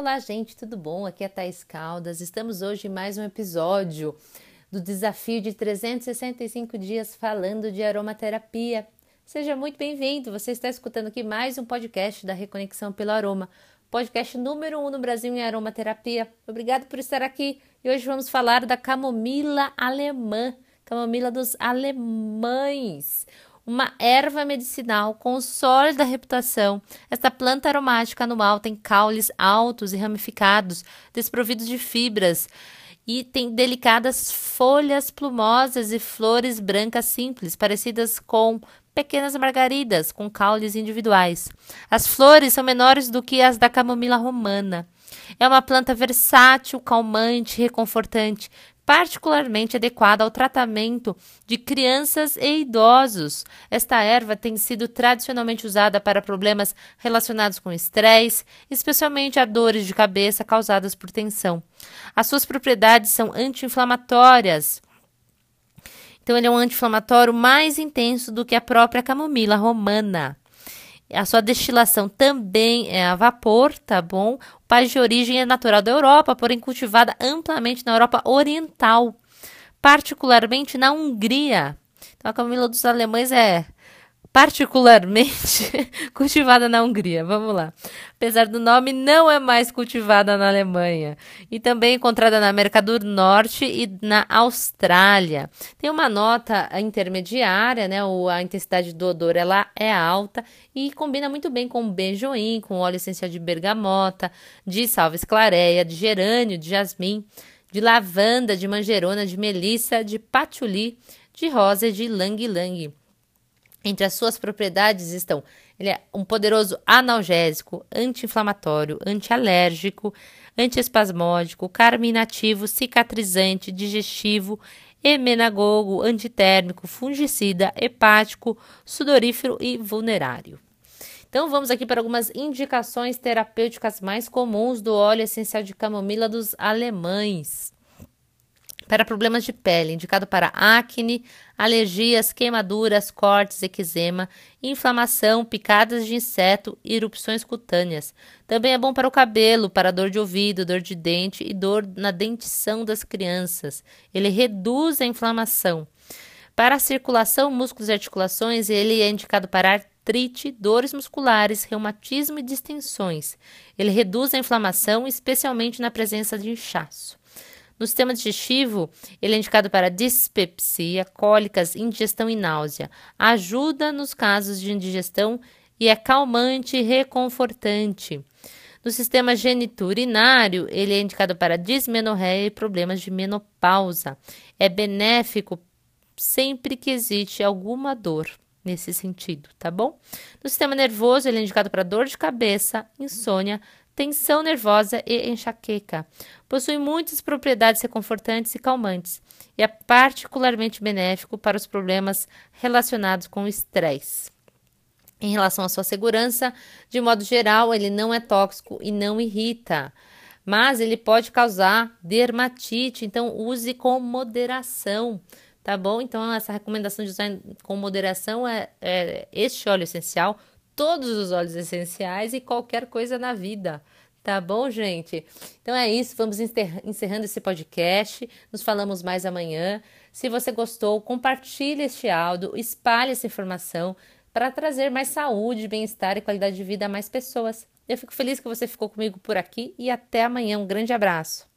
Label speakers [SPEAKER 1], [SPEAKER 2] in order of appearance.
[SPEAKER 1] Olá, gente, tudo bom? Aqui é Thais Caldas. Estamos hoje em mais um episódio do desafio de 365 dias falando de aromaterapia. Seja muito bem-vindo. Você está escutando aqui mais um podcast da Reconexão pelo Aroma, podcast número um no Brasil em aromaterapia. Obrigado por estar aqui. E hoje vamos falar da camomila alemã, camomila dos alemães uma erva medicinal com sólida reputação. Esta planta aromática anual tem caules altos e ramificados, desprovidos de fibras, e tem delicadas folhas plumosas e flores brancas simples, parecidas com pequenas margaridas com caules individuais. As flores são menores do que as da camomila romana. É uma planta versátil, calmante, reconfortante, particularmente adequada ao tratamento de crianças e idosos. Esta erva tem sido tradicionalmente usada para problemas relacionados com estresse, especialmente a dores de cabeça causadas por tensão. As suas propriedades são anti-inflamatórias. Então, ele é um anti-inflamatório mais intenso do que a própria camomila romana. A sua destilação também é a vapor, tá bom? O país de origem é natural da Europa, porém cultivada amplamente na Europa Oriental, particularmente na Hungria. Então a camomila dos alemães é particularmente cultivada na Hungria. Vamos lá. Apesar do nome, não é mais cultivada na Alemanha e também encontrada na América do Norte e na Austrália. Tem uma nota intermediária, né? A intensidade do odor ela é alta e combina muito bem com benjoim, com óleo essencial de bergamota, de salva esclareia, de gerânio, de jasmim, de lavanda, de manjerona, de melissa, de patchouli, de rosa e de lang-lang. Entre as suas propriedades estão: ele é um poderoso analgésico, anti-inflamatório, antialérgico, antiespasmódico, carminativo, cicatrizante, digestivo, emenagogo, antitérmico, fungicida, hepático, sudorífero e vulnerário. Então vamos aqui para algumas indicações terapêuticas mais comuns do óleo essencial de camomila dos alemães para problemas de pele, indicado para acne, alergias, queimaduras, cortes, eczema, inflamação, picadas de inseto e erupções cutâneas. Também é bom para o cabelo, para dor de ouvido, dor de dente e dor na dentição das crianças. Ele reduz a inflamação. Para a circulação, músculos e articulações, ele é indicado para artrite, dores musculares, reumatismo e distensões. Ele reduz a inflamação, especialmente na presença de inchaço. No sistema digestivo, ele é indicado para dispepsia, cólicas, indigestão e náusea. Ajuda nos casos de indigestão e é calmante e reconfortante. No sistema geniturinário, ele é indicado para dismenorreia e problemas de menopausa. É benéfico sempre que existe alguma dor nesse sentido, tá bom? No sistema nervoso, ele é indicado para dor de cabeça, insônia, tensão nervosa e enxaqueca. Possui muitas propriedades reconfortantes e calmantes e é particularmente benéfico para os problemas relacionados com o estresse. Em relação à sua segurança, de modo geral, ele não é tóxico e não irrita, mas ele pode causar dermatite, então use com moderação tá bom? Então, essa recomendação de usar com moderação é, é este óleo essencial todos os óleos essenciais e qualquer coisa na vida. Tá bom, gente? Então é isso, vamos encerrando esse podcast. Nos falamos mais amanhã. Se você gostou, compartilhe este áudio, espalhe essa informação para trazer mais saúde, bem-estar e qualidade de vida a mais pessoas. Eu fico feliz que você ficou comigo por aqui e até amanhã. Um grande abraço.